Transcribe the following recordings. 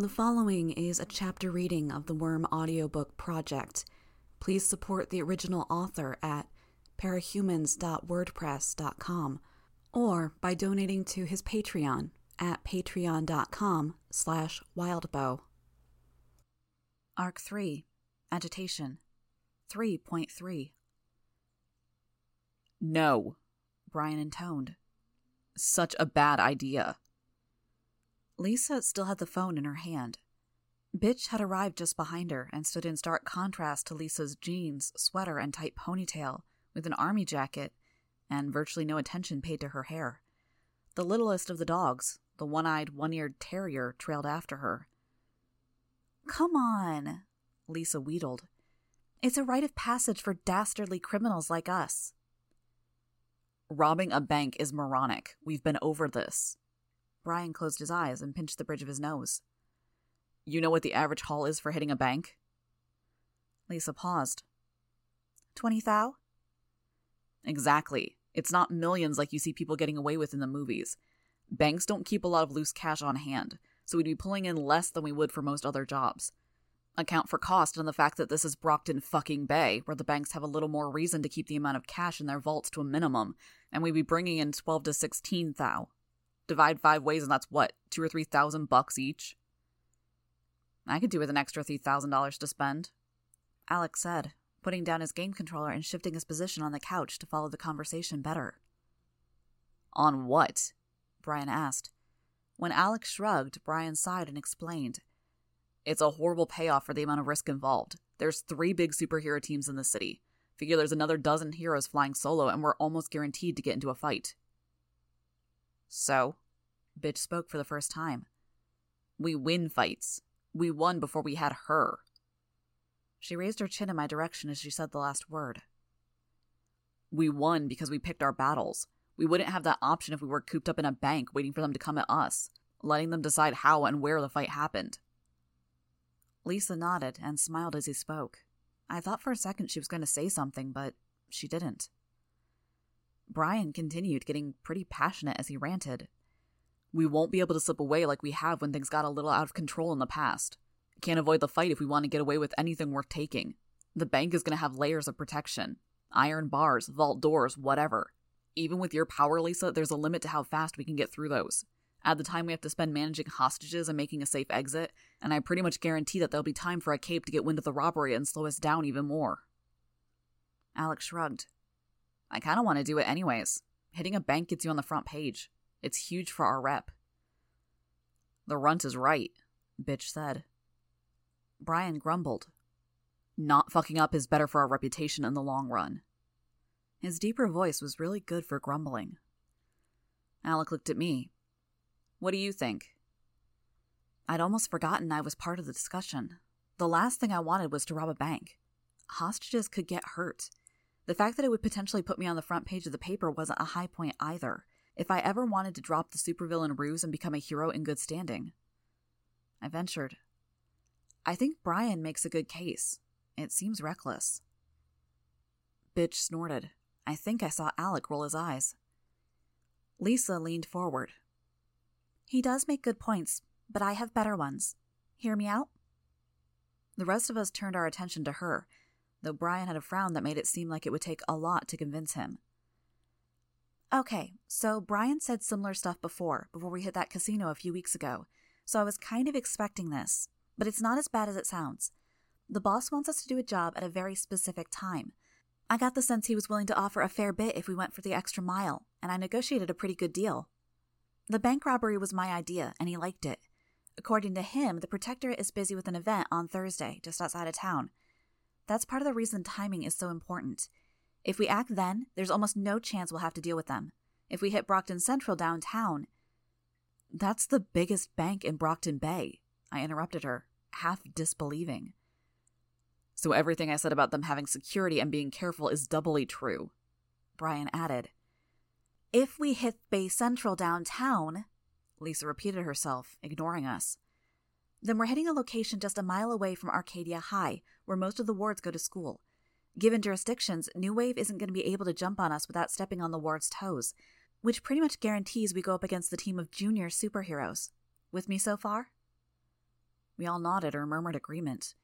The following is a chapter reading of the Worm audiobook project. Please support the original author at parahumans.wordpress.com or by donating to his Patreon at patreon.com slash wildbow. Arc 3 Agitation 3.3 No, Brian intoned. Such a bad idea. Lisa still had the phone in her hand. Bitch had arrived just behind her and stood in stark contrast to Lisa's jeans, sweater, and tight ponytail, with an army jacket, and virtually no attention paid to her hair. The littlest of the dogs, the one eyed, one eared terrier, trailed after her. Come on, Lisa wheedled. It's a rite of passage for dastardly criminals like us. Robbing a bank is moronic. We've been over this. Brian closed his eyes and pinched the bridge of his nose. You know what the average haul is for hitting a bank? Lisa paused. Twenty thou? Exactly. It's not millions like you see people getting away with in the movies. Banks don't keep a lot of loose cash on hand, so we'd be pulling in less than we would for most other jobs. Account for cost and the fact that this is Brockton fucking Bay, where the banks have a little more reason to keep the amount of cash in their vaults to a minimum, and we'd be bringing in 12 to 16 thou. Divide five ways, and that's what, two or three thousand bucks each? I could do with an extra $3,000 to spend, Alec said, putting down his game controller and shifting his position on the couch to follow the conversation better. On what? Brian asked. When Alec shrugged, Brian sighed and explained. It's a horrible payoff for the amount of risk involved. There's three big superhero teams in the city. Figure there's another dozen heroes flying solo, and we're almost guaranteed to get into a fight. So? Bitch spoke for the first time. We win fights. We won before we had her. She raised her chin in my direction as she said the last word. We won because we picked our battles. We wouldn't have that option if we were cooped up in a bank waiting for them to come at us, letting them decide how and where the fight happened. Lisa nodded and smiled as he spoke. I thought for a second she was going to say something, but she didn't. Brian continued, getting pretty passionate as he ranted. We won't be able to slip away like we have when things got a little out of control in the past. Can't avoid the fight if we want to get away with anything worth taking. The bank is going to have layers of protection iron bars, vault doors, whatever. Even with your power, Lisa, there's a limit to how fast we can get through those. Add the time we have to spend managing hostages and making a safe exit, and I pretty much guarantee that there'll be time for a cape to get wind of the robbery and slow us down even more. Alex shrugged. I kind of want to do it anyways. Hitting a bank gets you on the front page. It's huge for our rep. The runt is right, Bitch said. Brian grumbled. Not fucking up is better for our reputation in the long run. His deeper voice was really good for grumbling. Alec looked at me. What do you think? I'd almost forgotten I was part of the discussion. The last thing I wanted was to rob a bank. Hostages could get hurt. The fact that it would potentially put me on the front page of the paper wasn't a high point either, if I ever wanted to drop the supervillain ruse and become a hero in good standing. I ventured. I think Brian makes a good case. It seems reckless. Bitch snorted. I think I saw Alec roll his eyes. Lisa leaned forward. He does make good points, but I have better ones. Hear me out? The rest of us turned our attention to her, though Brian had a frown that made it seem like it would take a lot to convince him. Okay, so Brian said similar stuff before, before we hit that casino a few weeks ago, so I was kind of expecting this, but it's not as bad as it sounds. The boss wants us to do a job at a very specific time. I got the sense he was willing to offer a fair bit if we went for the extra mile, and I negotiated a pretty good deal. The bank robbery was my idea, and he liked it. According to him, the Protectorate is busy with an event on Thursday, just outside of town. That's part of the reason timing is so important. If we act then, there's almost no chance we'll have to deal with them. If we hit Brockton Central downtown. That's the biggest bank in Brockton Bay, I interrupted her, half disbelieving. So everything I said about them having security and being careful is doubly true, Brian added. If we hit Bay Central downtown, Lisa repeated herself, ignoring us. Then we're hitting a location just a mile away from Arcadia High, where most of the wards go to school. Given jurisdictions, New Wave isn't going to be able to jump on us without stepping on the ward's toes, which pretty much guarantees we go up against the team of junior superheroes. With me so far? We all nodded or murmured agreement.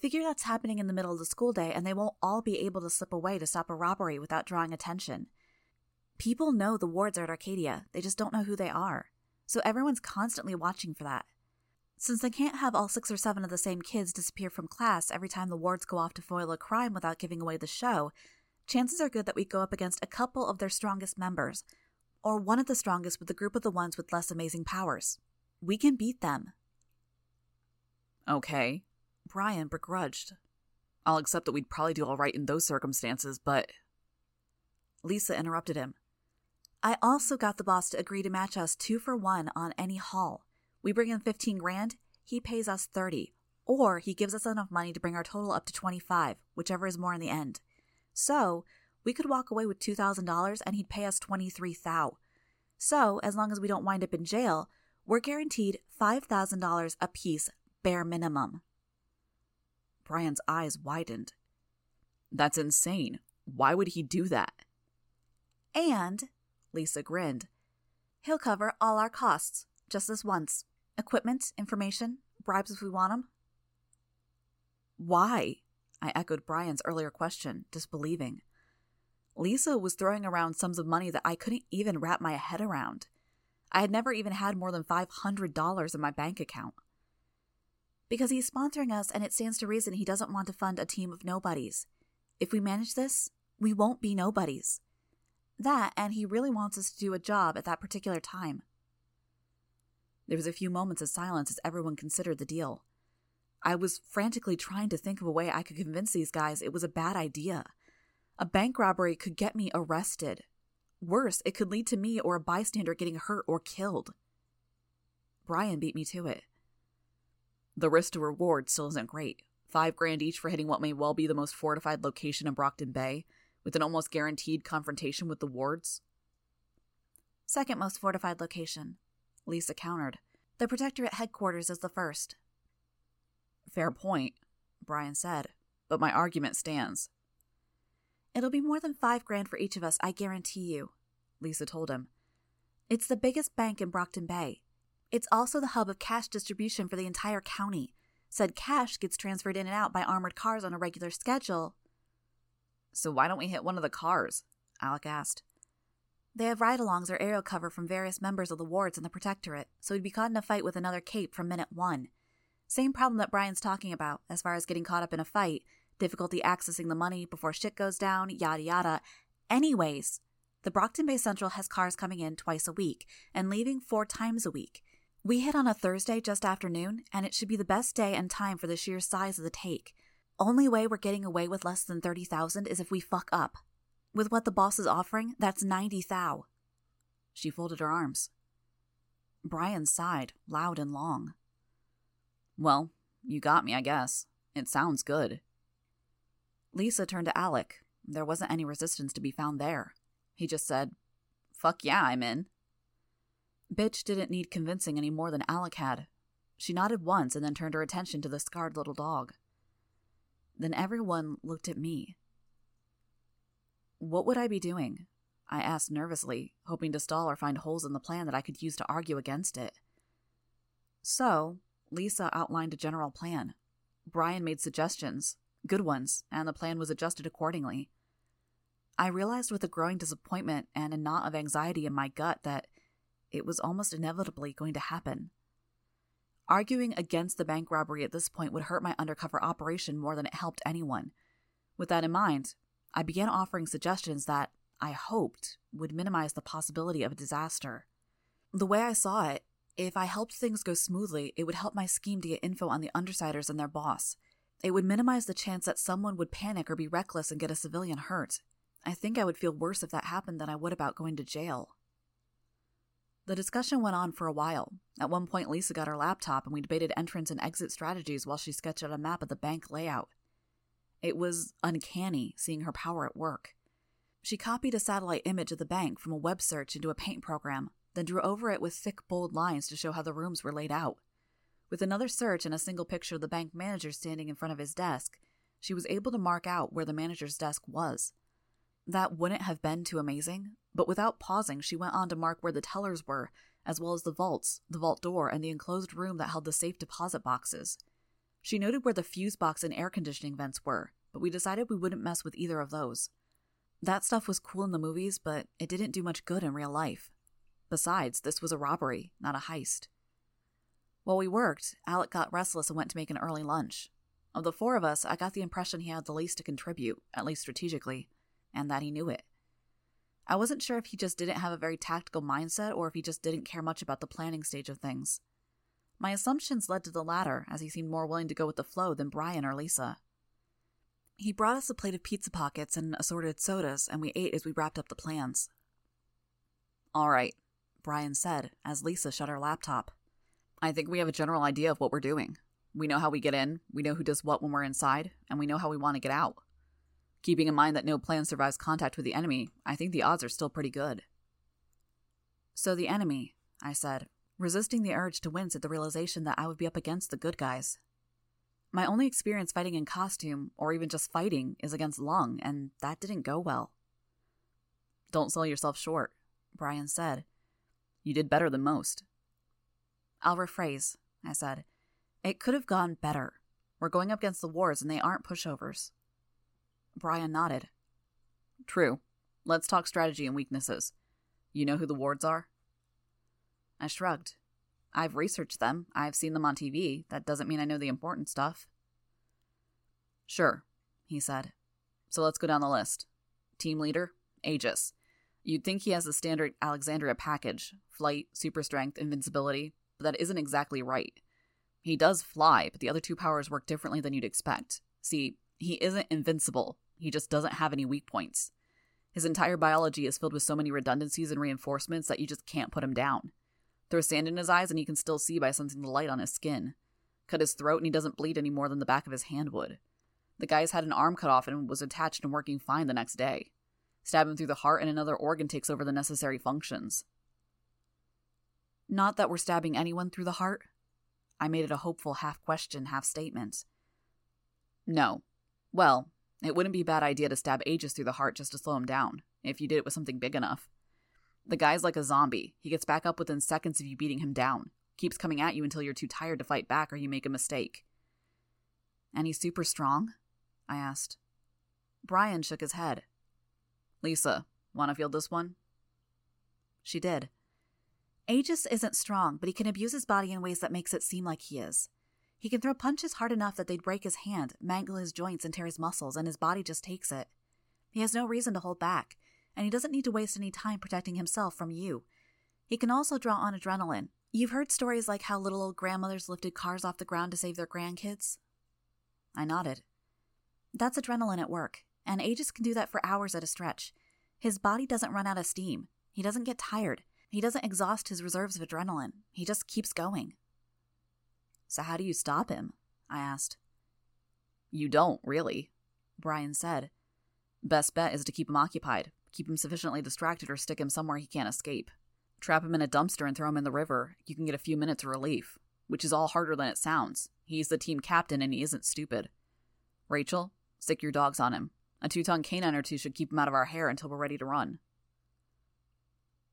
Figure that's happening in the middle of the school day and they won't all be able to slip away to stop a robbery without drawing attention. People know the wards are at Arcadia, they just don't know who they are. So everyone's constantly watching for that. Since they can't have all six or seven of the same kids disappear from class every time the wards go off to foil a crime without giving away the show, chances are good that we go up against a couple of their strongest members, or one of the strongest with a group of the ones with less amazing powers. We can beat them. Okay. Brian begrudged. I'll accept that we'd probably do all right in those circumstances, but. Lisa interrupted him. I also got the boss to agree to match us two for one on any haul. We bring in 15 grand, he pays us 30, or he gives us enough money to bring our total up to 25, whichever is more in the end. So, we could walk away with $2,000 and he'd pay us 23 thou. So, as long as we don't wind up in jail, we're guaranteed $5,000 apiece, bare minimum. Brian's eyes widened. That's insane. Why would he do that? And, Lisa grinned, he'll cover all our costs, just this once. Equipment, information, bribes if we want them. Why? I echoed Brian's earlier question, disbelieving. Lisa was throwing around sums of money that I couldn't even wrap my head around. I had never even had more than $500 in my bank account. Because he's sponsoring us, and it stands to reason he doesn't want to fund a team of nobodies. If we manage this, we won't be nobodies. That, and he really wants us to do a job at that particular time. There was a few moments of silence as everyone considered the deal. I was frantically trying to think of a way I could convince these guys it was a bad idea. A bank robbery could get me arrested. Worse, it could lead to me or a bystander getting hurt or killed. Brian beat me to it. The risk to reward still isn't great. Five grand each for hitting what may well be the most fortified location in Brockton Bay, with an almost guaranteed confrontation with the wards. Second most fortified location, Lisa countered. The Protectorate headquarters is the first. Fair point, Brian said, but my argument stands. It'll be more than five grand for each of us, I guarantee you, Lisa told him. It's the biggest bank in Brockton Bay. It's also the hub of cash distribution for the entire county. Said cash gets transferred in and out by armored cars on a regular schedule. So why don't we hit one of the cars? Alec asked. They have ride alongs or aerial cover from various members of the wards in the Protectorate, so we'd be caught in a fight with another cape from minute one. Same problem that Brian's talking about, as far as getting caught up in a fight, difficulty accessing the money before shit goes down, yada yada. Anyways, the Brockton Bay Central has cars coming in twice a week and leaving four times a week. We hit on a Thursday just afternoon, and it should be the best day and time for the sheer size of the take. Only way we're getting away with less than 30,000 is if we fuck up. With what the boss is offering, that's 90 thou. She folded her arms. Brian sighed, loud and long. Well, you got me, I guess. It sounds good. Lisa turned to Alec. There wasn't any resistance to be found there. He just said, Fuck yeah, I'm in. Bitch didn't need convincing any more than Alec had. She nodded once and then turned her attention to the scarred little dog. Then everyone looked at me. What would I be doing? I asked nervously, hoping to stall or find holes in the plan that I could use to argue against it. So, Lisa outlined a general plan. Brian made suggestions, good ones, and the plan was adjusted accordingly. I realized with a growing disappointment and a knot of anxiety in my gut that it was almost inevitably going to happen. Arguing against the bank robbery at this point would hurt my undercover operation more than it helped anyone. With that in mind, I began offering suggestions that I hoped would minimize the possibility of a disaster. The way I saw it, if I helped things go smoothly, it would help my scheme to get info on the undersiders and their boss. It would minimize the chance that someone would panic or be reckless and get a civilian hurt. I think I would feel worse if that happened than I would about going to jail. The discussion went on for a while. At one point, Lisa got her laptop and we debated entrance and exit strategies while she sketched out a map of the bank layout. It was uncanny seeing her power at work. She copied a satellite image of the bank from a web search into a paint program, then drew over it with thick, bold lines to show how the rooms were laid out. With another search and a single picture of the bank manager standing in front of his desk, she was able to mark out where the manager's desk was. That wouldn't have been too amazing, but without pausing, she went on to mark where the tellers were, as well as the vaults, the vault door, and the enclosed room that held the safe deposit boxes. She noted where the fuse box and air conditioning vents were, but we decided we wouldn't mess with either of those. That stuff was cool in the movies, but it didn't do much good in real life. Besides, this was a robbery, not a heist. While we worked, Alec got restless and went to make an early lunch. Of the four of us, I got the impression he had the least to contribute, at least strategically, and that he knew it. I wasn't sure if he just didn't have a very tactical mindset or if he just didn't care much about the planning stage of things. My assumptions led to the latter, as he seemed more willing to go with the flow than Brian or Lisa. He brought us a plate of pizza pockets and assorted sodas, and we ate as we wrapped up the plans. All right, Brian said as Lisa shut her laptop. I think we have a general idea of what we're doing. We know how we get in, we know who does what when we're inside, and we know how we want to get out. Keeping in mind that no plan survives contact with the enemy, I think the odds are still pretty good. So, the enemy, I said, resisting the urge to wince at the realization that I would be up against the good guys. My only experience fighting in costume, or even just fighting, is against Lung, and that didn't go well. Don't sell yourself short, Brian said. You did better than most. I'll rephrase, I said. It could have gone better. We're going up against the wards, and they aren't pushovers. Brian nodded. True. Let's talk strategy and weaknesses. You know who the wards are? I shrugged. I've researched them. I've seen them on TV. That doesn't mean I know the important stuff. Sure, he said. So let's go down the list. Team leader, Aegis. You'd think he has the standard Alexandria package flight, super strength, invincibility, but that isn't exactly right. He does fly, but the other two powers work differently than you'd expect. See, he isn't invincible, he just doesn't have any weak points. His entire biology is filled with so many redundancies and reinforcements that you just can't put him down. Throw sand in his eyes and he can still see by sensing the light on his skin. Cut his throat and he doesn't bleed any more than the back of his hand would. The guy's had an arm cut off and was attached and working fine the next day. Stab him through the heart and another organ takes over the necessary functions. Not that we're stabbing anyone through the heart. I made it a hopeful half question, half statement. No. Well, it wouldn't be a bad idea to stab Aegis through the heart just to slow him down, if you did it with something big enough. The guy's like a zombie. He gets back up within seconds of you beating him down. Keeps coming at you until you're too tired to fight back or you make a mistake. And he's super strong? I asked. Brian shook his head. Lisa, want to field this one? She did. Aegis isn't strong, but he can abuse his body in ways that makes it seem like he is. He can throw punches hard enough that they'd break his hand, mangle his joints, and tear his muscles, and his body just takes it. He has no reason to hold back, and he doesn't need to waste any time protecting himself from you. He can also draw on adrenaline. You've heard stories like how little old grandmothers lifted cars off the ground to save their grandkids? I nodded. That's adrenaline at work, and Aegis can do that for hours at a stretch. His body doesn't run out of steam. He doesn't get tired. He doesn't exhaust his reserves of adrenaline. He just keeps going. So, how do you stop him? I asked. You don't, really, Brian said. Best bet is to keep him occupied, keep him sufficiently distracted, or stick him somewhere he can't escape. Trap him in a dumpster and throw him in the river. You can get a few minutes of relief, which is all harder than it sounds. He's the team captain and he isn't stupid. Rachel, stick your dogs on him. A two ton canine or two should keep him out of our hair until we're ready to run.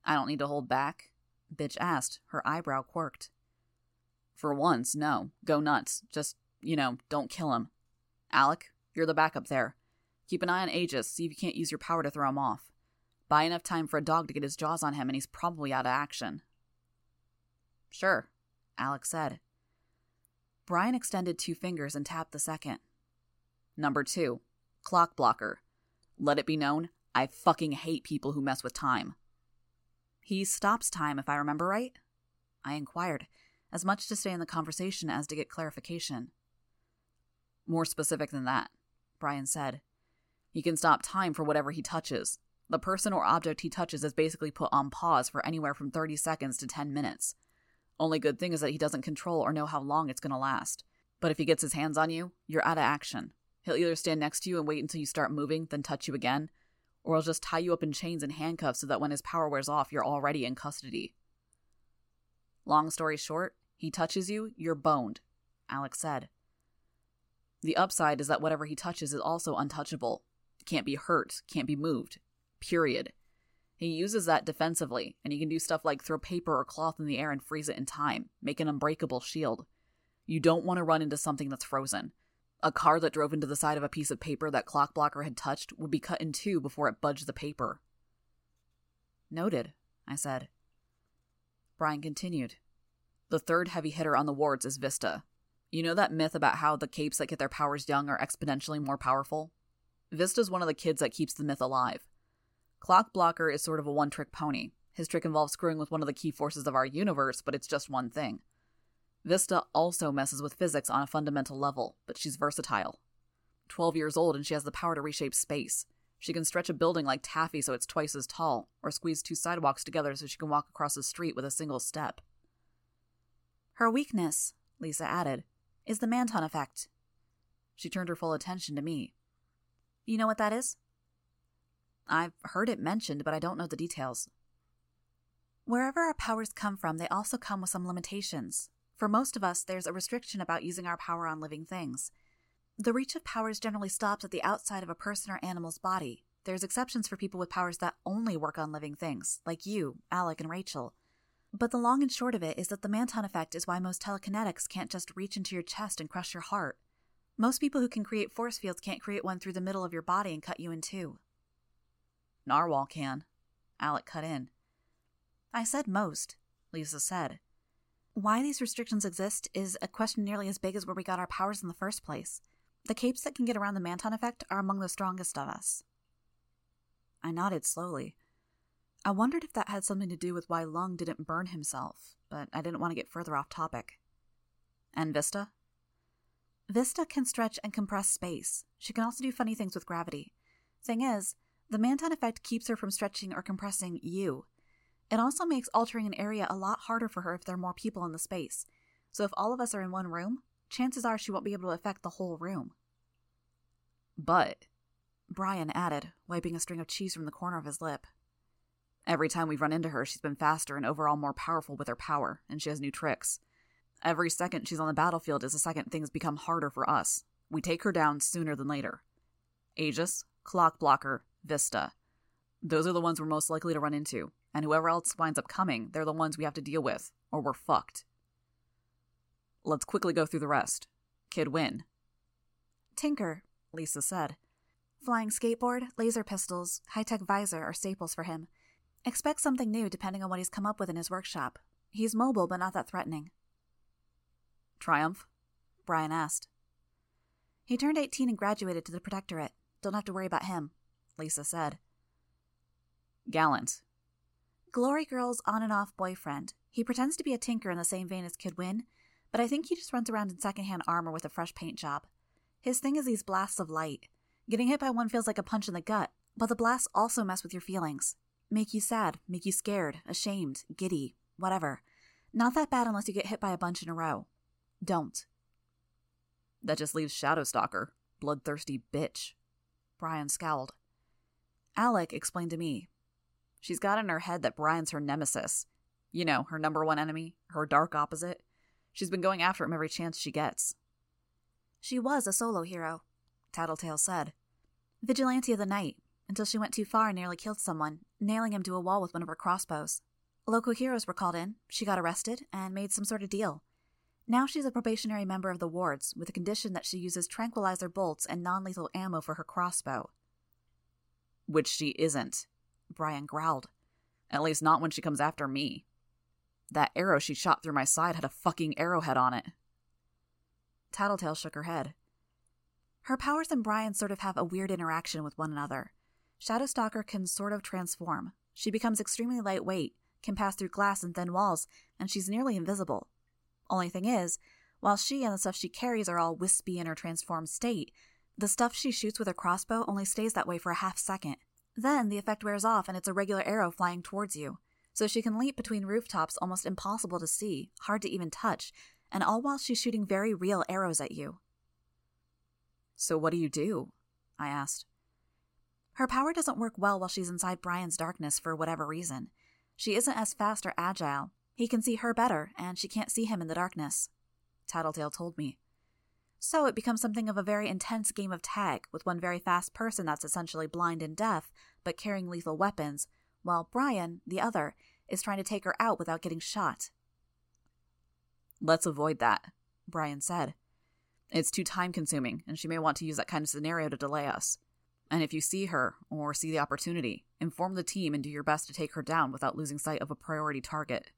I don't need to hold back? Bitch asked, her eyebrow quirked. For once, no. Go nuts. Just, you know, don't kill him. Alec, you're the backup there. Keep an eye on Aegis, see if you can't use your power to throw him off. Buy enough time for a dog to get his jaws on him, and he's probably out of action. Sure, Alec said. Brian extended two fingers and tapped the second. Number two, Clockblocker. Let it be known, I fucking hate people who mess with time. He stops time, if I remember right? I inquired, as much to stay in the conversation as to get clarification. More specific than that, Brian said. He can stop time for whatever he touches. The person or object he touches is basically put on pause for anywhere from 30 seconds to 10 minutes. Only good thing is that he doesn't control or know how long it's going to last. But if he gets his hands on you, you're out of action. He'll either stand next to you and wait until you start moving, then touch you again, or he'll just tie you up in chains and handcuffs so that when his power wears off, you're already in custody. Long story short, he touches you, you're boned, Alec said. The upside is that whatever he touches is also untouchable, can't be hurt, can't be moved. Period. He uses that defensively, and he can do stuff like throw paper or cloth in the air and freeze it in time, make an unbreakable shield. You don't want to run into something that's frozen. A car that drove into the side of a piece of paper that Clockblocker had touched would be cut in two before it budged the paper. Noted, I said. Brian continued. The third heavy hitter on the wards is Vista. You know that myth about how the capes that get their powers young are exponentially more powerful? Vista's one of the kids that keeps the myth alive. Clockblocker is sort of a one trick pony. His trick involves screwing with one of the key forces of our universe, but it's just one thing. Vista also messes with physics on a fundamental level, but she's versatile. 12 years old and she has the power to reshape space. She can stretch a building like taffy so it's twice as tall, or squeeze two sidewalks together so she can walk across the street with a single step. Her weakness, Lisa added, is the Manton effect. She turned her full attention to me. You know what that is? I've heard it mentioned, but I don't know the details. Wherever our powers come from, they also come with some limitations. For most of us, there's a restriction about using our power on living things. The reach of powers generally stops at the outside of a person or animal's body. There's exceptions for people with powers that only work on living things, like you, Alec, and Rachel. But the long and short of it is that the Manton effect is why most telekinetics can't just reach into your chest and crush your heart. Most people who can create force fields can't create one through the middle of your body and cut you in two. Narwhal can. Alec cut in. I said most, Lisa said. Why these restrictions exist is a question nearly as big as where we got our powers in the first place. The capes that can get around the Manton effect are among the strongest of us. I nodded slowly. I wondered if that had something to do with why Lung didn't burn himself, but I didn't want to get further off topic. And Vista? Vista can stretch and compress space. She can also do funny things with gravity. Thing is, the Manton effect keeps her from stretching or compressing you. It also makes altering an area a lot harder for her if there are more people in the space. So if all of us are in one room, chances are she won't be able to affect the whole room. But, Brian added, wiping a string of cheese from the corner of his lip. Every time we've run into her, she's been faster and overall more powerful with her power, and she has new tricks. Every second she's on the battlefield is a second things become harder for us. We take her down sooner than later. Aegis, Clockblocker, Vista. Those are the ones we're most likely to run into, and whoever else winds up coming, they're the ones we have to deal with, or we're fucked. Let's quickly go through the rest. Kid Win. Tinker, Lisa said. Flying skateboard, laser pistols, high tech visor are staples for him. Expect something new depending on what he's come up with in his workshop. He's mobile, but not that threatening. Triumph? Brian asked. He turned 18 and graduated to the Protectorate. Don't have to worry about him, Lisa said. Gallant. Glory Girl's on and off boyfriend. He pretends to be a tinker in the same vein as Kid Win, but I think he just runs around in secondhand armor with a fresh paint job. His thing is these blasts of light. Getting hit by one feels like a punch in the gut, but the blasts also mess with your feelings. Make you sad, make you scared, ashamed, giddy, whatever. Not that bad unless you get hit by a bunch in a row. Don't. That just leaves Shadowstalker, bloodthirsty bitch. Brian scowled. Alec explained to me. She's got in her head that Brian's her nemesis. You know, her number one enemy, her dark opposite. She's been going after him every chance she gets. She was a solo hero, Tattletale said. Vigilante of the night, until she went too far and nearly killed someone, nailing him to a wall with one of her crossbows. Local heroes were called in, she got arrested, and made some sort of deal. Now she's a probationary member of the wards, with the condition that she uses tranquilizer bolts and non lethal ammo for her crossbow. Which she isn't, Brian growled. At least not when she comes after me. That arrow she shot through my side had a fucking arrowhead on it. Tattletale shook her head. Her powers and Brian sort of have a weird interaction with one another. Shadowstalker can sort of transform. She becomes extremely lightweight, can pass through glass and thin walls, and she's nearly invisible. Only thing is, while she and the stuff she carries are all wispy in her transformed state, the stuff she shoots with her crossbow only stays that way for a half second. Then the effect wears off and it's a regular arrow flying towards you. So she can leap between rooftops almost impossible to see, hard to even touch, and all while she's shooting very real arrows at you. So what do you do? I asked. Her power doesn't work well while she's inside Brian's darkness for whatever reason. She isn't as fast or agile, he can see her better, and she can't see him in the darkness, Tattletale told me. So it becomes something of a very intense game of tag with one very fast person that's essentially blind and deaf, but carrying lethal weapons, while Brian, the other, is trying to take her out without getting shot. Let's avoid that, Brian said. It's too time consuming, and she may want to use that kind of scenario to delay us. And if you see her, or see the opportunity, inform the team and do your best to take her down without losing sight of a priority target.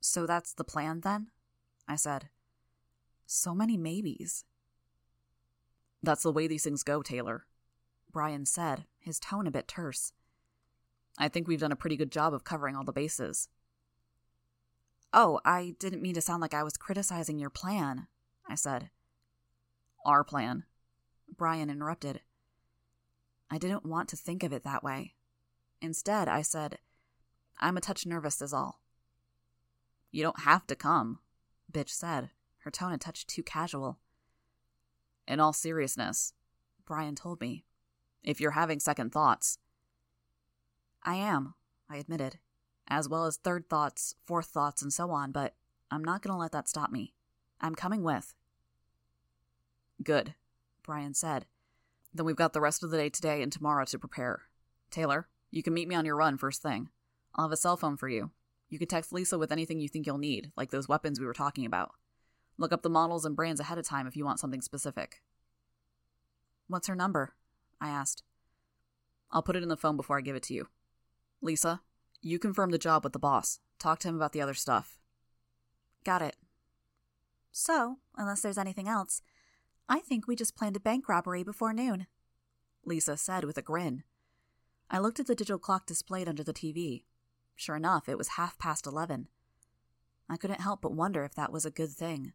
So that's the plan then? I said. So many maybes. That's the way these things go, Taylor, Brian said, his tone a bit terse. I think we've done a pretty good job of covering all the bases. Oh, I didn't mean to sound like I was criticizing your plan, I said. Our plan, Brian interrupted. I didn't want to think of it that way. Instead, I said, I'm a touch nervous, is all. You don't have to come, Bitch said, her tone a touch too casual. In all seriousness, Brian told me, if you're having second thoughts. I am, I admitted as well as third thoughts, fourth thoughts, and so on, but I'm not going to let that stop me. I'm coming with. Good, Brian said. Then we've got the rest of the day today and tomorrow to prepare. Taylor, you can meet me on your run first thing. I'll have a cell phone for you. You can text Lisa with anything you think you'll need, like those weapons we were talking about. Look up the models and brands ahead of time if you want something specific. What's her number? I asked. I'll put it in the phone before I give it to you. Lisa, you confirm the job with the boss. Talk to him about the other stuff. Got it. So, unless there's anything else, I think we just planned a bank robbery before noon, Lisa said with a grin. I looked at the digital clock displayed under the TV. Sure enough, it was half past eleven. I couldn't help but wonder if that was a good thing.